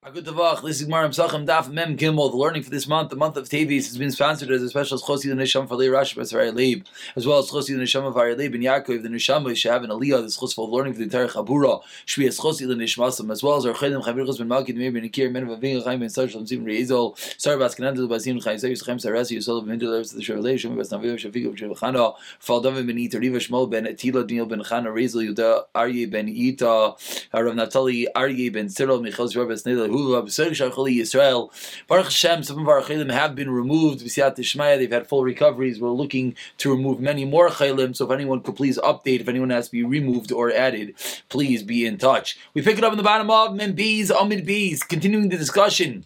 Good Tavach, this is Gemara Pesachim Daf Mem Gimel. The learning for this month, the month of Tevis, has been sponsored as a special Chosi the Nisham for Leir Rashi Leib, as well as Chosi the Nisham of Ari Leib and Yaakov the Nisham should have an Aliyah. This Chos for learning for the entire Chabura should be as Chosi the Nishmasam, as well as our Chedim Chavirchos Ben Malki Dmeir Ben Akir Men of Avin Chaim Ben Sar Shalom Zim Reizol Sar Baskanand the Basim Chaim Sayus Chaim Sarasi Yisol Ben Levis the Sharlei Shom Bas Naviv Shafiq Ben Chana Fall David Ben Ita Riva Shmol Ben Tila Daniel Ben Chana Reizol Yuda Aryeh Ben Ita Rav Natali Aryeh Ben Cyril Michal Zvar Ben Snedel Hulu Abisar Chali Yisrael. Baruch Hashem, some of our Chalim have been removed. B'siyat they've had full recoveries. We're looking to remove many more Chalim, so if anyone could please update, if anyone has to be removed or added, please be in touch. We pick it up in the bottom of Membees, Amid Bees, continuing the discussion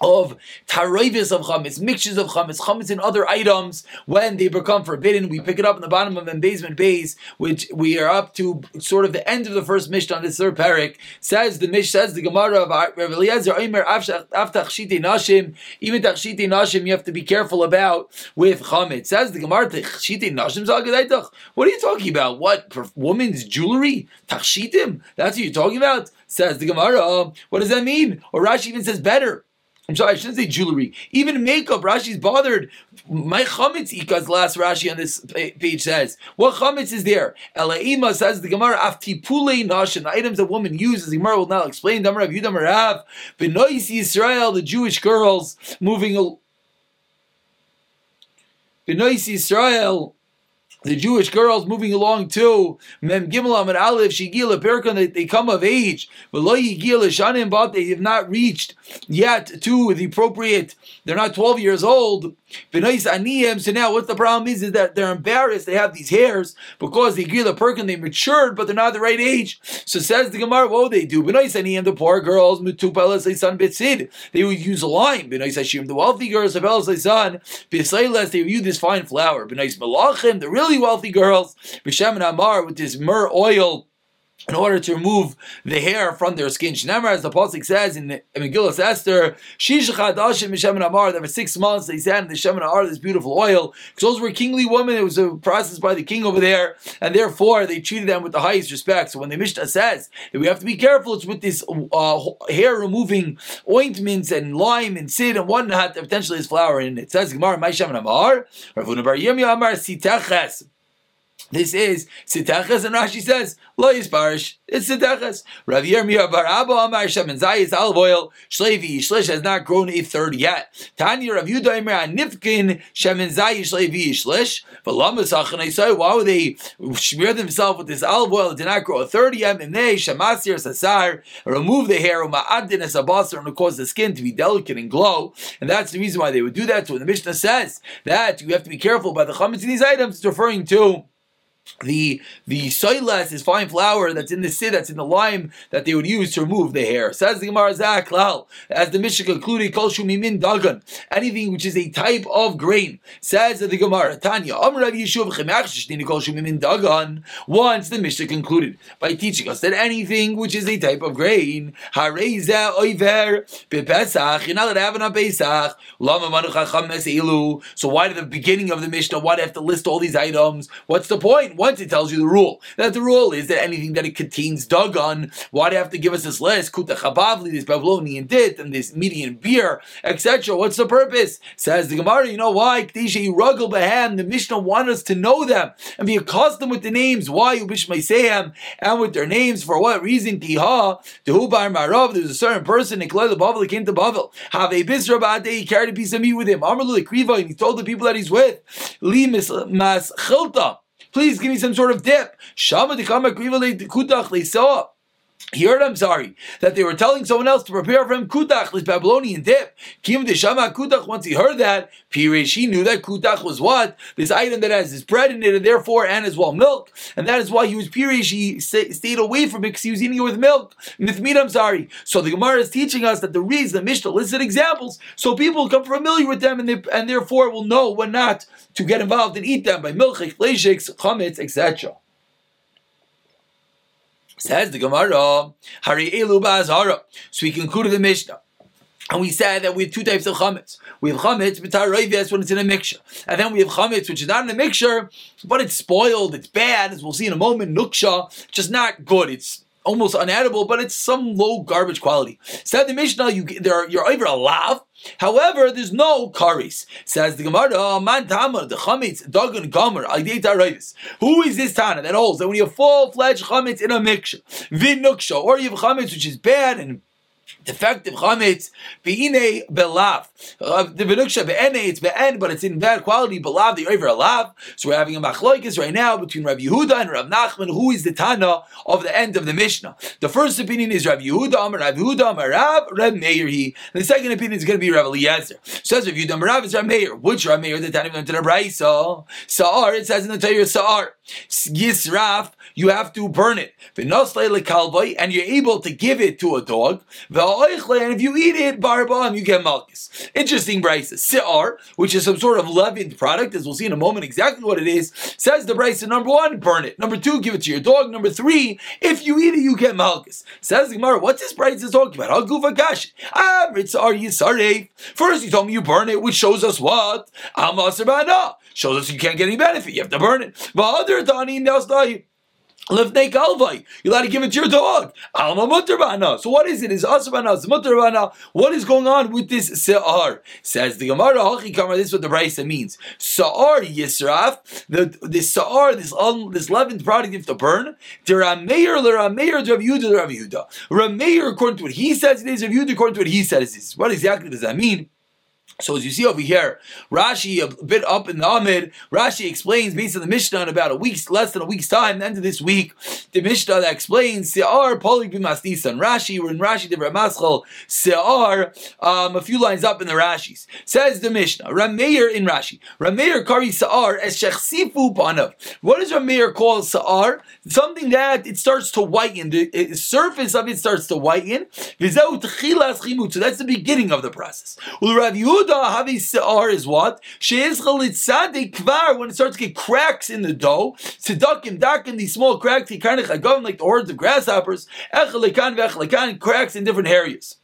of taroivis of chametz, mixtures of chametz, chametz and other items when they become forbidden. We pick it up in the bottom of basement base, which we are up to sort of the end of the first mishnah this third parak. Says the mish says the Gemara of Rav Eliezer Omer Aftach Shite Nashim. Even Tachshite Nashim, you have to be careful about with chametz. Says the Gemara Tachshite Nashim Zagadaitach. What are you talking about? What woman's jewelry? Tachshitim? That's what you're talking about? Says the Gemara. What does that mean? Or Rashi even says better. I'm sorry, I shouldn't say jewelry. Even makeup, Rashi's bothered. My chametz ikas last Rashi on this page says. What chametz is there? Elaima says the Gemara aftipule nashin, items that woman uses. The Gemara will now explain. Damar Rav Yudam Rav, Benois Yisrael, the Jewish girls moving. Benois Yisrael, the Jewish girls moving along too. Mem Gimel and Aleph Shigila Perkon they come of age, but Shanim, but they have not reached yet to the appropriate. They're not twelve years old. So now what the problem is is that they're embarrassed. They have these hairs because they Gila Perkin they matured, but they're not the right age. So says the Gemara, what they do? The poor girls son. They would use lime. The wealthy girls son they would use this fine flour. The really wealthy girls, and with this myrrh oil in order to remove the hair from their skin. Shnemar, as the Pasuk says in Esther, Shish Chadashim Mishem Amar, that for six months they sat in the Shem Amar, this beautiful oil, because those were kingly women, it was a process by the king over there, and therefore they treated them with the highest respect. So when the Mishnah says that we have to be careful, it's with this uh, hair removing ointments and lime and sid and whatnot, that potentially has flour in it. It says Gemara, Shem Amar, Ravuna Bar Amar, Siteches, this is Sitachas, and Rashi says, Lo Yisparish, it's Sitachas. Rav Yirmiyah Bar Abba Amar Shemen Zayis olive oil, Shlevi, Shlish has not grown a third yet. Tanya Rav Yudah Imer Anifkin, Shemen Zayis, Shlevi, Shlish, Valamasach, I say, why would they smear themselves with this olive oil that did not grow a third yet? And they, Shemasir Sasar, remove the hair, Ma'adin as Abasar, and cause the skin to be delicate and glow. And that's the reason why they would do that. So when the Mishnah says that you have to be careful about the chametz in these items, it's referring to the the soilas is fine flour that's in the sid, that's in the lime that they would use to remove the hair. Says the Gemara Zaklal, as the Mishnah concluded, Kol Shumimin Dagan, anything which is a type of grain. Says the Gemara, Tanya, Amrav Yishuv Kol Shumimin Dagan. Once the Mishnah concluded by teaching us that anything which is a type of grain, Hareza Oiver Bepesach, not allowed to have Pesach. Lama Manuchacham Elu. So why did the beginning of the Mishnah? Why do I have to list all these items? What's the point? Once it tells you the rule. That the rule is that anything that it contains Dagon, why do you have to give us this list? Kuta Chabavli, this Babylonian dit, and this Median beer, etc. What's the purpose? Says the Gemara, you know why? The Mishnah wants us to know them and be accustomed with the names. Why Ubishmaisehem and with their names. For what reason? Tiha, Tehubar Marav, there's a certain person, Nikolai the Bavel, came to Bavel. Have a Bisra Bade, he carried a piece of meat with him. Kriva, and he told the people that he's with. Li Mas Chilta. Please give me some sort of dip. They saw. He heard, I'm sorry, that they were telling someone else to prepare for him kutach, this Babylonian dip. Kim de shama kutach, once he heard that, Piresh, he knew that kutach was what? This item that has this bread in it, and therefore, and as well milk. And that is why he was Piresh, he stayed away from it because he was eating it with milk. Mithmeat, I'm sorry. So the Gemara is teaching us that the reason the Mishnah listed examples, so people become familiar with them and, they, and therefore will know when not to get involved and eat them by milk, chametz, etc. Says the Gemara, Hari Elu Ba'azhara. So we concluded the Mishnah. And we said that we have two types of chametz. We have chametz b'taravias when it's in a mixture, and then we have chametz which is not in a mixture, but it's spoiled, it's bad, as we'll see in a moment. Nuksha, just not good. It's almost unedible, but it's some low garbage quality. Said the Mishnah, you there are, you're over a lav. However, there's no karis. Says the Gemara, man tamar the chametz dagon gomer aydei Who is this tana that holds that when you have full fledged chametz in a mixture, vinuksha, or you have chametz which is bad and defective chametz beine belav. The benuksha beene it's be'en, but it's in bad quality. Belav the over alav. So we're having a machlokes right now between Rav Yehuda and Rav Nachman. Who is the Tana of the end of the Mishnah? The first opinion is Rav Yehuda, Amar Rav Yehuda, Amar Rav, Rav Meir. He. And the second opinion is going to be Rav Eliezer. So says Rav Yehuda, Amar Rav is Rav Meir. Which Rav Meir? The Tana to the Brayso. Saar. It says in the Torah Saar. Yisraf. You have to burn it. And you're able to give it to a dog and if you eat it, barbam, you get malchus. Interesting brisa. Si'ar, which is some sort of leavened product, as we'll see in a moment exactly what it is, says the brisa, number one, burn it. Number two, give it to your dog. Number three, if you eat it, you get malchus. Says the Gemara, what's this brisa talking about? I'll Hagufa gash. Ah. First, you told me you burn it, which shows us what? Shows us you can't get any benefit. You have to burn it. But other than Lifnei kalvai. You're allowed to give it to your dog. Alma mutter So what is it? Is asabana, mutter What is going on with this se'ar? Says the Gemara, Hachi Kamar, this is what the Brisa means. Se'ar Yisraf, the, this se'ar, this, un, this leavened product you have to burn, Rameir, Rameir, Rav Yehuda, Rav Yehuda. Rameir, according to what he says it is, Rav Yehuda, according to what he says it is. What exactly does that mean? So as you see over here, Rashi a bit up in the Amid, Rashi explains based on the Mishnah in about a week's less than a week's time, the end of this week, the Mishnah that explains Se'ar Polig B'Masnisan. Rashi, we're in Rashi the Ramaschal Se'ar, um, a few lines up in the Rashis. Says the Mishnah, Rameir in Rashi, Rameir Kari Se'ar es Shechsifu Panav. What does Rameir call Se'ar? Something that it starts to whiten, the surface of it starts to whiten. So that's the beginning of the process. Rav Yud Yehuda Havi Se'ar is what? Kvar, when it starts to get cracks in the dough, tzedakim dakim, these small cracks, like the hordes of grasshoppers, echalikan v'echalikan, cracks in different areas.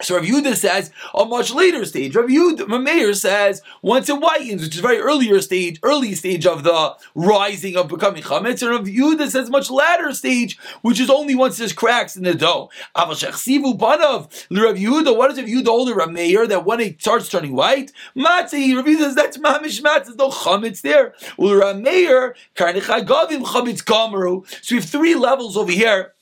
So Rav Yehuda says a much later stage. Rav Yehuda Meir says once it whitens, which is very earlier stage, early stage of the rising of becoming chametz. And Rav Yehuda says much latter stage, which is only once there's cracks in the dough. Aval Sivu Panav Rav Yehuda. What does Rav Yehuda hold Rav Meir that when it starts turning white, matzah. Rav Yehuda says that's mamish matzah. There's no chametz there. Well, Rav Meir karnichagavim chametz kamaru. So we have three levels over here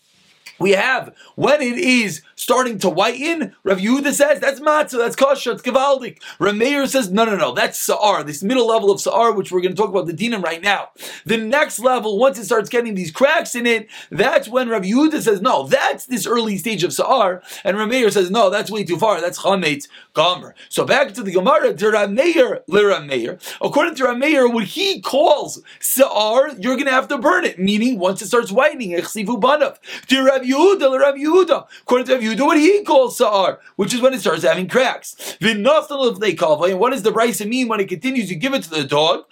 we have when it is starting to whiten. Rav Yehuda says that's matzah, that's kosher, it's gavaldik. Rameir says no, no, no, that's sa'ar. This middle level of sa'ar, which we're going to talk about the dinim right now. The next level, once it starts getting these cracks in it, that's when Rav Yehuda says no, that's this early stage of sa'ar, and Rameir says no, that's way too far. That's chametz gomer. So back to the Gemara, to Rameir, Rameir. According to Rameir, what he calls sa'ar, you're going to have to burn it, meaning once it starts whitening, echsivu banav. To Rav Yehuda, Rav Yehuda. According to Rav Yehuda, what he calls Sa'ar, which is when it starts having cracks. And what does the Brisa mean when it continues? You give it to the dog.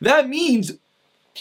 That means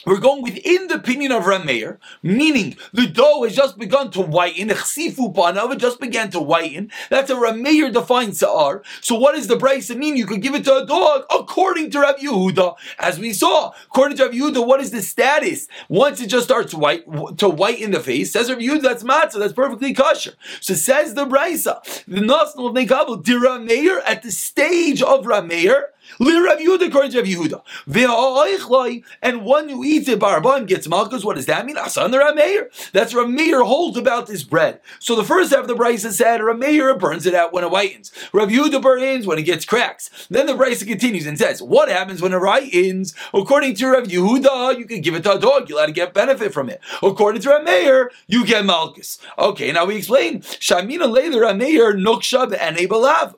we're going within the opinion of Rameir, meaning the dough has just begun to whiten, it just began to whiten. That's a Rameir defined Sa'ar. So what does the Braisa mean? You could give it to a dog according to Rav Yehuda, as we saw. According to Rav Yehuda, what is the status? Once it just starts white to white in the face, says Rav Yehuda, that's matzah, that's perfectly kosher. So says the Braisa, the Nasnal of Nekabel, Rameir at the stage of Rameir, Rav Yehuda, according to Rav Yehuda. And one who eats it, Barabam gets malchus. What does that mean? Asan Rameir. That's Rameir holds about this bread. So the first half of the Brisa said Rameir burns it out when it whitens. Rav Yehuda burns when it gets cracks. Then the Brisa continues and says, what happens when it whitens? According to Rav Yehuda, you can give it to a dog. You'll have to get benefit from it. According to Rameir, you get malchus. Okay, now we explain. Shamina Leila Rameir Nuksha and Balav.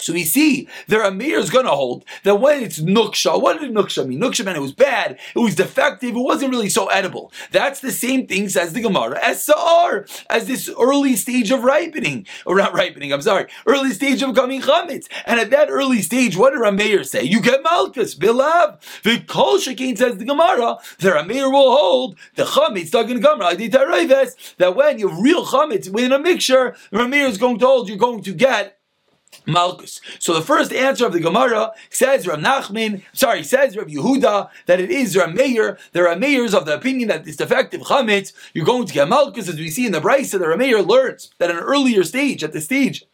So we see the Amir is going to hold that when it's nuksha, what did nuksha mean? Nuksha meant it was bad, it was defective, it wasn't really so edible. That's the same thing, says the Gemara, as as this early stage of ripening, or not ripening, I'm sorry, early stage of coming chametz. And at that early stage, what did Rameir say? You get malchus, bilav. The kol shekin says the Gemara, the Rameir will hold the chametz, talking Gemara, that when you have real chametz within a mixture, Rameir is going to hold, you're going to get Malchus. So the first answer of the Gemara says Rav Nachman, sorry, says Rav Yehuda that it is Rav Meir. There are mayors of the opinion that it's defective chametz. You're going to get Malchus, as we see in the Brisa. The Rav Meir learns that at an earlier stage, at the stage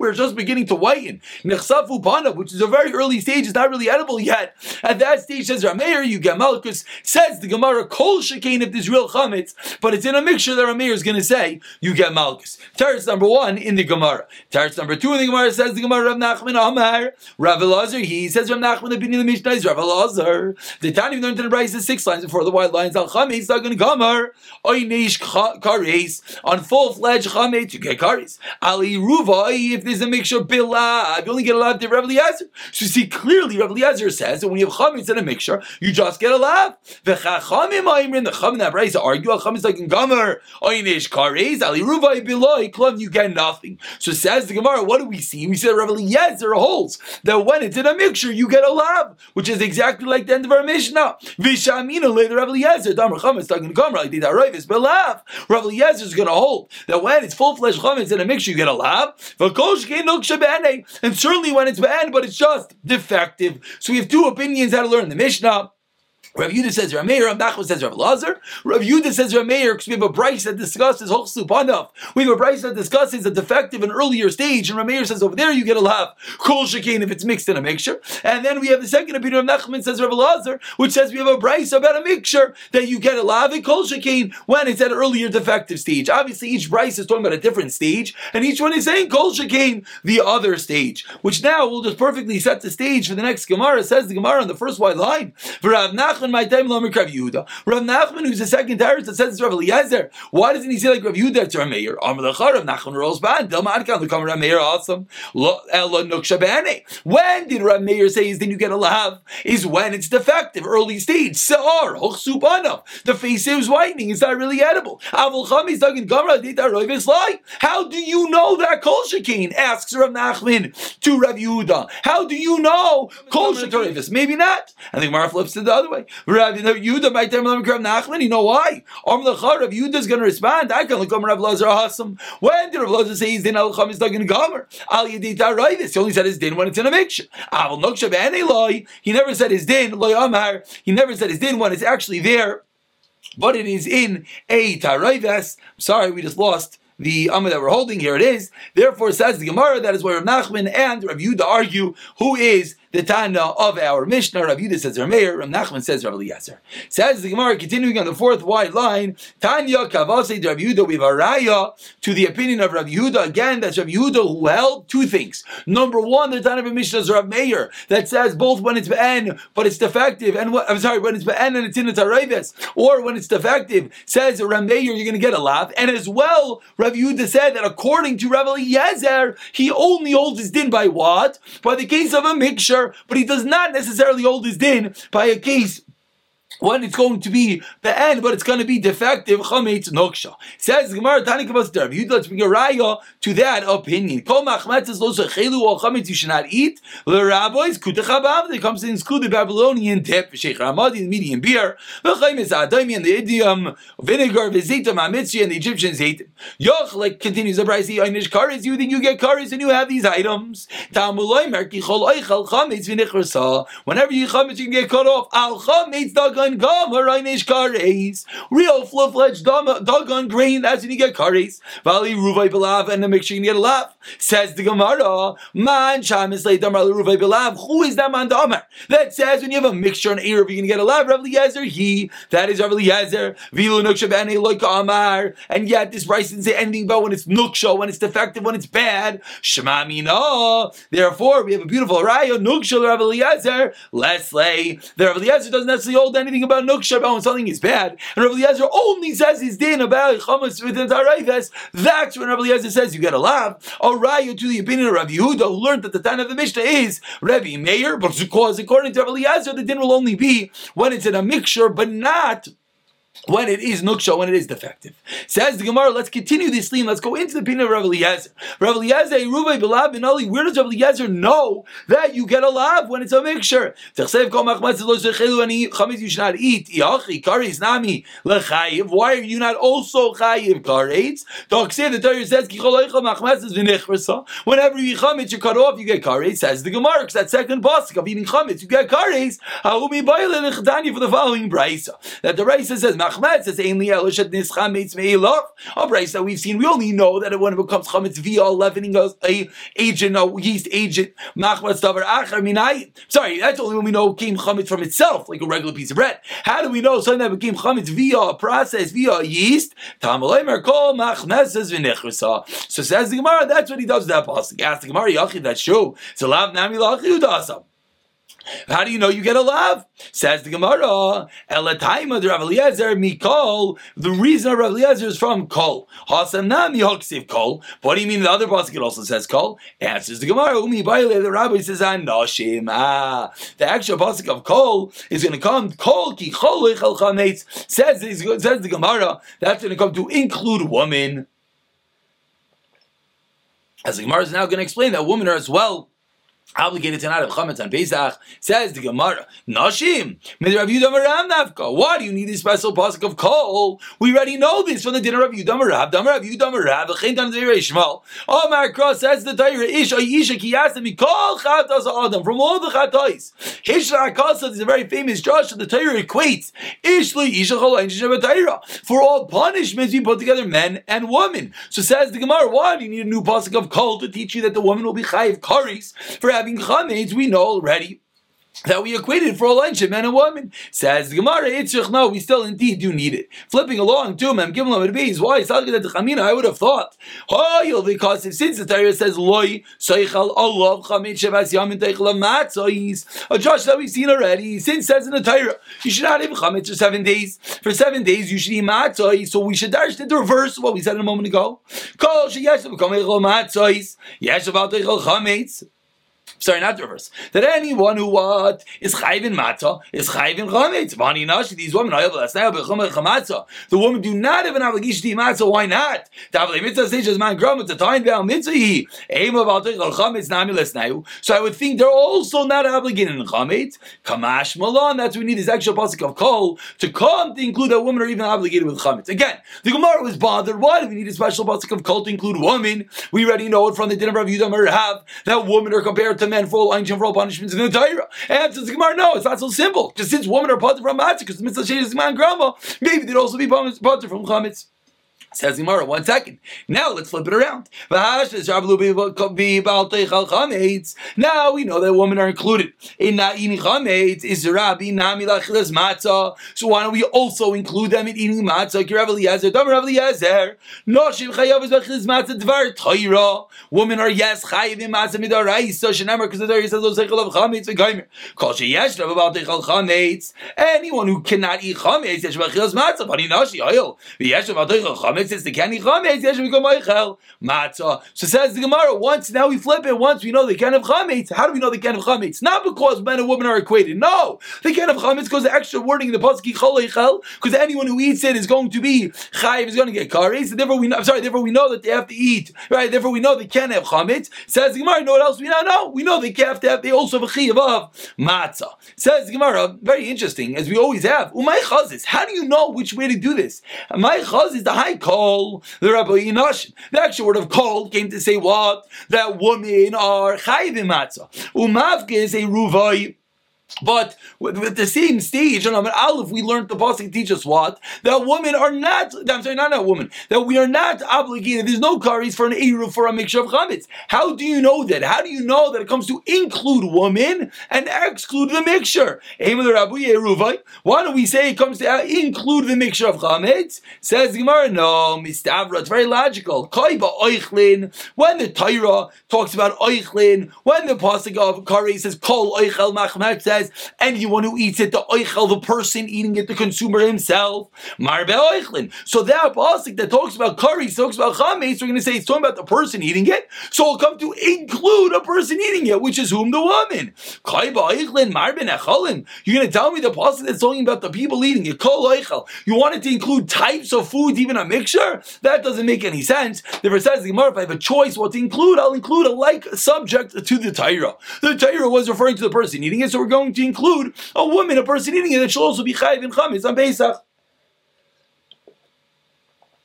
we're just beginning to whiten. Nechsafu pana, which is a very early stage, is not really edible yet. At that stage, says Rameir, you get Malchus. Says the Gemara, kol shekain if there's real chametz, but it's in a mixture that Rameir is going to say, you get Malchus. Teretz number one in the Gemara. Teretz number two in the Gemara says the Gemara Rav Nachman Amar. Rav Elazar, he says Rav Nachman, the opinion the Mishnah is Rav Elazar. The Tani learned in the Bryce six lines before the white lines. Al chametz, dagan gamar. Oinish kares. On full-fledged chametz, you get kares. Ali ruva, if there's a mixture bilav. You uh, only get a lav to Rav Eliezer. So you see clearly Rav Eliezer says that when you have chametz in a mixture, you just get a lav. The chachamim aimrin the chachamim that brayz argue al chametz like in gomer oynish kares ali ruvai biloi klum you get nothing. So says the Gemara. What do we see? We see that Rav Eliezer holds that when it's in a mixture, you get a lav, which is exactly like the end of our Mishnah. Vishamina the Rav Eliezer damar chametz talking gomer like the daroivis bilav. Rav Eliezer is going to hold that when it's full flesh chametz in a mixture, you get a lav. And certainly when it's banned, but it's just defective. So we have two opinions how to learn the Mishnah. Rav Yudah says Rav Meir, Rav Nachman says Rav Lazar. Rav Yudah says Rav Meir because we have a Bryce that discusses Hochsu. We have a Bryce that discusses a defective an earlier stage, and Rav Meir says over there you get a lav kol shekain if it's mixed in a mixture. And then we have the second opinion of Nachman says Rav Lazar, which says we have a Bryce about a mixture that you get a lav and kol shekain when it's at an earlier defective stage. Obviously, each Bryce is talking about a different stage, and each one is saying kol shekain the other stage, which now will just perfectly set the stage for the next Gemara. Says the Gemara on the first white line. Rav Nachman Nachman, my time Lamer Rav Yehuda. Rav Nachman, who's the second terrorist that says it's Rav Eliezer. Why doesn't he say like Rav Yehuda to Rav Meir? Lachar, Rav Nachman rolls back. Del Madkan, Lekam Rav Meir awesome. Ella eh, Nuksha Bane. When did Rav Meir say is then you get a lav? Is when it's defective, early stage. Se'ar, Hochsubanav. The face is whitening. It's not really edible. Avul Chamis Dagin Gamra Dita Roivis Lai. How do you know that Kol Shekin? Asks Rav Nachman to Rav Yehuda. How do you know Kol Shekin? Maybe not. I think Mara flips it the other way. Yehuda might tell Rav Nachman. You know why? Om Lachar Rav Yehuda is going to respond. I can look Rav Lazar Hasam. When did Rav Lazar say he's din al Cham is to gomer? Al Yedita Raivis. He only said his din when it's in a mixture. Aval Noksha Loy. He never said his din Loy Amar. He never said his din when it's actually there. But it is in a Tarayves. Sorry, we just lost the Amma that we're holding. Here it is. Therefore, says the Gemara, that is where Rav Nachman and Rav Yudah argue who is the Tana of our Mishnah. Rav Yudah says Rav Rav Nachman says Rav Eliezer. Says the Gemara, continuing on the fourth wide line, Tanya Kavase Rav Yudah, we have a raya to the opinion of Rav Yehuda. Again, that's Rav Yehuda who held two things. Number one, the Tana of Mishnah is Rav Meir, that says both when it's Be'en, but it's defective, and what, I'm sorry, when it's Be'en and it's in the Taravis, or when it's defective, says Rav Meir, you're going to get a laugh. And as well, Rav Yehuda said that according to Rav Eliezer, he only holds his din by what? By the case of a mixture but he does not necessarily hold his din by a case when it's going to be the end, but it's going to be defective, chametz noksha. Says Gemara Tani Derb. You let's bring a raya to that opinion. Kol machmetzes lo shechelu or chametz you should not eat. The rabbis kutechabav. They comes in school the Babylonian tip sheikh ramadi the medium beer. The chayim is adami and the idiom vinegar v'zitim amitzri and the Egyptian zaytim. Yoch like continues the price. Einish karis. You think you get karis and you have these items. Tamuloi merki chol oichal chametz v'nichrasa. Whenever you chametz you can get cut off. Al chametz dagan Dogan Gam Kares. Real full fledged Dogan grain, that's when you get Kares. Vali Ruvai Belav, and the mixture you get a laugh. Says the Gemara, Man Shamis Le Damar Ruvai Belav. Who is that man Damar? That says when you have a mixture and Erev, you're going to get a laugh. Rav Eliezer, he, that is Rav Eliezer. Vilu Nuksha Bani Loika Amar. And yet this rice didn't say anything about when it's Nuksha, when it's defective, when it's bad. Shema Mina. Therefore, we have a beautiful Raya, Nuksha Rav Eliezer. Let's lay. The Rav Eliezer doesn't necessarily hold anything about Nuksha about when something is bad, and Rabbi Eliezer only says his din about chametz within Tarayves, that's when Rabbi Eliezer says you get a lav. A raya to the opinion of Rabbi Yehuda, who learned that the time of the Mishnah is Rabbi Meir, but because according to Rabbi Eliezer, the din will only be when it's in a mixture, but not when it is nuksha, when it is defective. Says the Gemara, let's continue this theme. Let's go into the opinion of Rav Eliezer. Rav Eliezer, Ruve, Belav, and Ali, where does Rav Eliezer know that you get a lav when it's a mixture? You should not eat. Why are you not also chayiv karetz? The Torah says, whenever you eat chametz, you cut off, you get karetz. Says the Gemara, because that second basik of eating chametz, you get karetz. For the following brisa. That the brisa says, Machmet says Ein Liel Shet Nischametz Meilach. A brayse that we've seen, we only know that when it becomes chametz via leavening a agent, a yeast agent. Machmet Davar Acher Minai. Sorry, that's only when we know came chametz from itself, like a regular piece of bread. How do we know something that became chametz via a process, via yeast? Tamalemer Kol Machmet says V'Nechrasa. So says the Gemara, that's what he does with that pasuk. Ask the Gemara, Yachid, that's true. So Lav Nami Lachi Udasam. How do you know you get a love? Says the Gemara, Elataima the Rav Eliezer Mikol. The reason Rav Eliezer is from Kol. Hasanam Yoksiv Kol. What do you mean the other pasuk also says Kol? Answers the Gemara. Umi Baile. The Rabbi says Anoshim. Ah, the actual pasuk of Kol is going to come Kol Ki Chol Chametz. Says says the Gemara that's going to come to include woman. As the Gemara is now going to explain that women are as well obligated to not have chametz on Pesach. Says the Gemara, Nashim, Why do you need this special pasuk of kol? We already know this from the dinner of Yudam Rav, Dam Rav Yudam Rav, V'chein Tam Zirei Shmuel. Omar Cross says the Torah, Ish Ayisha Ki Yasim Mikol Chatos Adam, from all the Chatos. Hishra Akasa is a very famous Josh the Torah equates Ishli Isha Chol For all punishments, we put together men and women. So says the Gemara, why do you need a new pasuk of kol to teach you that the woman will be chayiv karis for having chametz, we know already that we equated for a lunch men and women. Says the Gemara, Itzrich, no, we still indeed do need it. Flipping along to Mem Gimel Amid Beis, why? I would have thought, oh, because since the Torah says, Loi, Seichel, Allah, Chamet, Shavas, Yamin, Teichel, Matzos, a Josh that we've seen already, since says in the Torah, you should not have Chamet for seven days. For seven days, you should eat Matzos, so we should dash the reverse of what we said a moment ago. Kol, Sheyesh, Matzos, Yesh, about Chametz, sorry, not the reverse. That anyone who what is chayvin matzah is chayvin chametz. Vani nashi these women The women do not have an obligation to. Why not? Tavalei mitzvah says man grom it's a time down mitzvah. Aim about chametz nami lesnayu. So I would think they're also not obligated in chametz. Kamash malon. That's what we need this extra pasuk of kol to come to include that women are even obligated with chametz. Again, the Gemara was bothered. Why do we need a special pasuk of kol to include women? We already know it from the dinner of Yudah Merhav that women are compared to men for all and for all punishments in the Torah. Says the Gemara, no, it's not so simple. Just since women are part from matzah, because the mitzvah is man grandma, maybe they'd also be part from chametz. Says Gemara, one second. Now let's flip it around. Now we know that women are included in. Is matzah? So why don't we also include them in eating matzah? Women are yes chayiv in matzah midaraisa. Shenamar because the Torah says lo seichel of chametz v'gaimer. Kol sheyesh rav about teichel chametz. Anyone who cannot eat chametz yesh lachilas matzah. But he noshi oil. Yesh about teichel chametz says the kani chametz, yesh become moichel matzah. So says the Gemara. Once now we flip it. Once we know the can of chametz. How do we know the can of chametz? Not because men and women are equated. No, the can of chametz because the extra wording in the pasuk chol because anyone who eats it is going to be chayiv is going to get kares. Therefore we know. I'm sorry. Therefore we know that they have to eat. Right. Therefore we know they can have chametz. Says the Gemara. Know what else we now know? We know they have to have. They also have a chayiv of matzah. Says the Gemara. Very interesting, as we always have. Umay chazis. How do you know which way to do this? My chaz is the high the Rabbi Yinash. The actual word of kol came to say what? That women are chayvim matzah. Umavke is a ruvai. But with, the same stage, on Amar Aleph, we learned the Pasuk teach us what? That women are not, I'm sorry, not a woman, that we are not obligated, there's no karis for an Eruv for a mixture of chametz. How do you know that? How do you know that it comes to include women and exclude the mixture? Why don't we say it comes to uh, include the mixture of chametz? Says Gemara, no, Mistavra, it's very logical. When the Torah talks about oichlin, when the Pasuk of Kari says kol oichel machmet says anyone who eats it, the oichel, the person eating it, the consumer himself. Marbe oichlin. So that pasuk that talks about curry, talks about chametz, we're going to say it's talking about the person eating it. So it'll come to include a person eating it, which is whom the woman. You're going to tell me the pasuk that's talking about the people eating it. kol oichel. You want it to include types of foods, even a mixture? That doesn't make any sense. The says, if I have a choice what to include, I'll include a like subject to the Torah. The Torah was referring to the person eating it, so we're going to include a woman, a person eating it, that should also be chayiv in chametz on Pesach.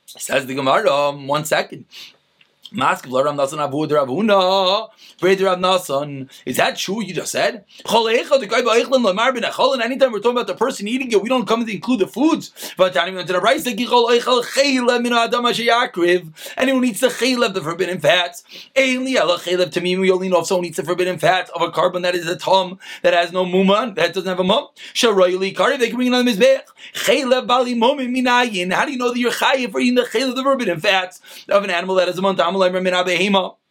Says the Gemara, um, one second. Mask Rav Nasan Abu Rav Huna, Rav Nasan. Is that true? You just said. Anytime we're talking about the person eating it, we don't come to include the foods. Anyone eats the chaylev, the forbidden fats. We only know if someone eats the forbidden fats of a korban that is a tom that has no muman, that doesn't have a mum. Sharoyli they can bring it mizbech. Chaylev bali momin minayin. How do you know that you're chayiv for eating the chaylev, the forbidden fats of an animal that has a mum? Amalei Ramin Abehima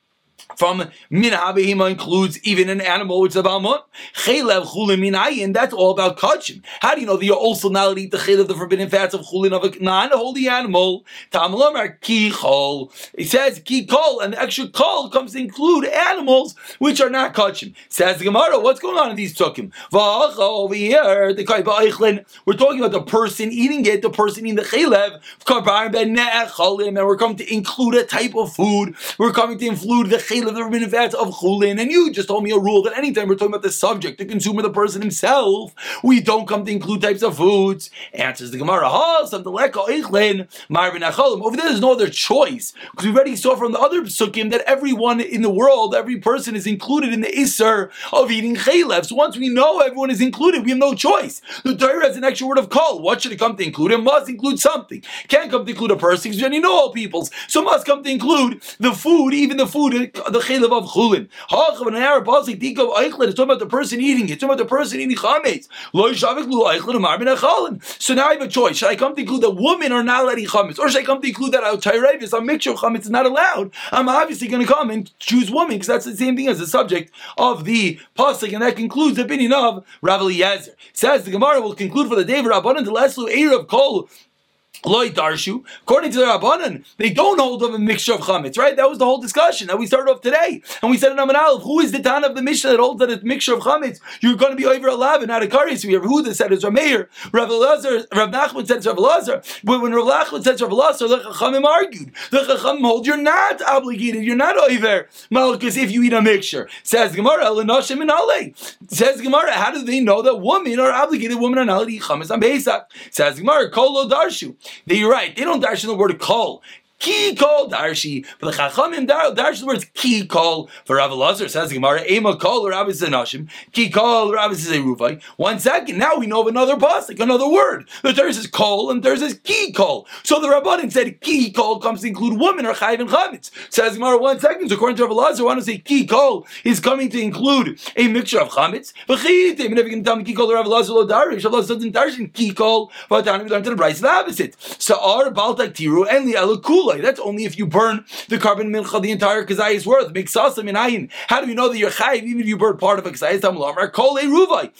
from min habehima includes even an animal which is about mon. Chelev chulin minayin. That's all about kachim. How do you know that you're also not eat the chelev, the forbidden fats of chulin of a non-holy animal? Tamalomar ki chol. It says ki kol, and the extra kol comes to include animals which are not kachim. Says the Gemara, what's going on in these tukim? Over here, the We're talking about the person eating it, the person eating the chelev. And we're coming to include a type of food. We're coming to include the chayla, the forbidden fats of chulin, and you just told me a rule that anytime we're talking about the subject, the consumer, the person himself, we don't come to include types of foods. Answers the Gemara, ha, some eichlin, marvin acholim. over there, there's no other choice because we already saw from the other psukim that everyone in the world, every person is included in the isser of eating chaylev. So once we know everyone is included, we have no choice. The Torah has an extra word of call. What should it come to include? It must include something. Can't come to include a person because you already know all peoples. So must come to include the food, even the food, the chaylev of chulin. Ha'achav an Arab pasuk dikav eichlet. It's talking about the person eating. It's talking about the person eating chametz. Lo yishavik lu eichlet umar ben achalin. So now I have a choice. Should I come to include that women are not allowed chametz, or should I come to include that a tyrevis, a mixture of chametz is not allowed? I'm obviously going to come and choose woman because that's the same thing as the subject of the pasuk, and that concludes the opinion of Rav Eliezer. Says the Gemara will conclude for the day of Rabbanan to Leslu of Kol Darshu. According to the Rabbanan, they don't hold of a mixture of chametz, right? That was the whole discussion that we started off today. And we said in Amin Aleph, who is the Tan of the Mishnah that holds that a mixture of chametz? You're going to be over 11, not a kari. So we have Huda said it's Rameir. Rav Elazar, Rav Nachman said Rav Elazar. But when Rav Nachman said Rav Elazar, the Chachamim argued. The Chachamim hold you're not obligated, you're not over Malchus if you eat a mixture. Says Gemara, Lenashim and Ale. Says Gemara, how do they know that women are obligated, women are not allowed to eat chametz on Pesach? Says Gemara, Kolo Darshu. That you're right. They don't dash in the word call. Ki kol darshi. For the Chachamim darsh the words ki kol. For Rav Lazar says the Gemara, ema kol or Rabbi Zanashim. Ki kol Rabbi Ruvai. One second. Now we know of another pasuk, another word. The third says kol and the third says ki kol. So the Rabbanim said ki kol comes to include women or chayiv and chametz. Says the Gemara, one second. According to Rav Lazar, want to say ki kol is coming to include a mixture of chametz. V'chitim. And if you can tell me ki kol Rav Lazar lo darish, Rav Lazar doesn't darshin ki kol. But we learned to the Bryce the opposite. Our baltak tiru and the that's only if you burn the korban mincha, the entire kazayis worth. Makes minayin. How do you know that you're chayiv even if you burn part of a kazayis? Tamar kol a ruvai.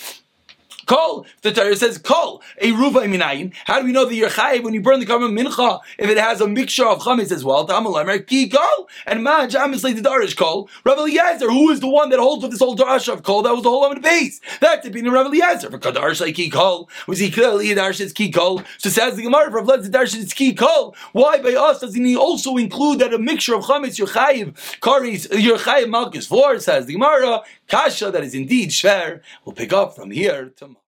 Kol. The Torah says kol. A ruva minayin. How do we know that you're chayiv when you burn the korban mincha if it has a mixture of chametz as well? Tamalamer ki kol. And man obviously the darish kol. Rav Eliezer, who is the one that holds with this whole darash of kol? That was the whole of the base. That's the opinion of Rav Eliezer. For kadarsh like ki kol. Was he clearly a darsh is ki kol? So says the Gemara. For Rav darsh is ki kol. Why by us does he also include that a mixture of chametz you're chayiv karis you're chayiv malchus for? Says the Gemara. Kasha that is indeed shver. We'll pick up from here tomorrow.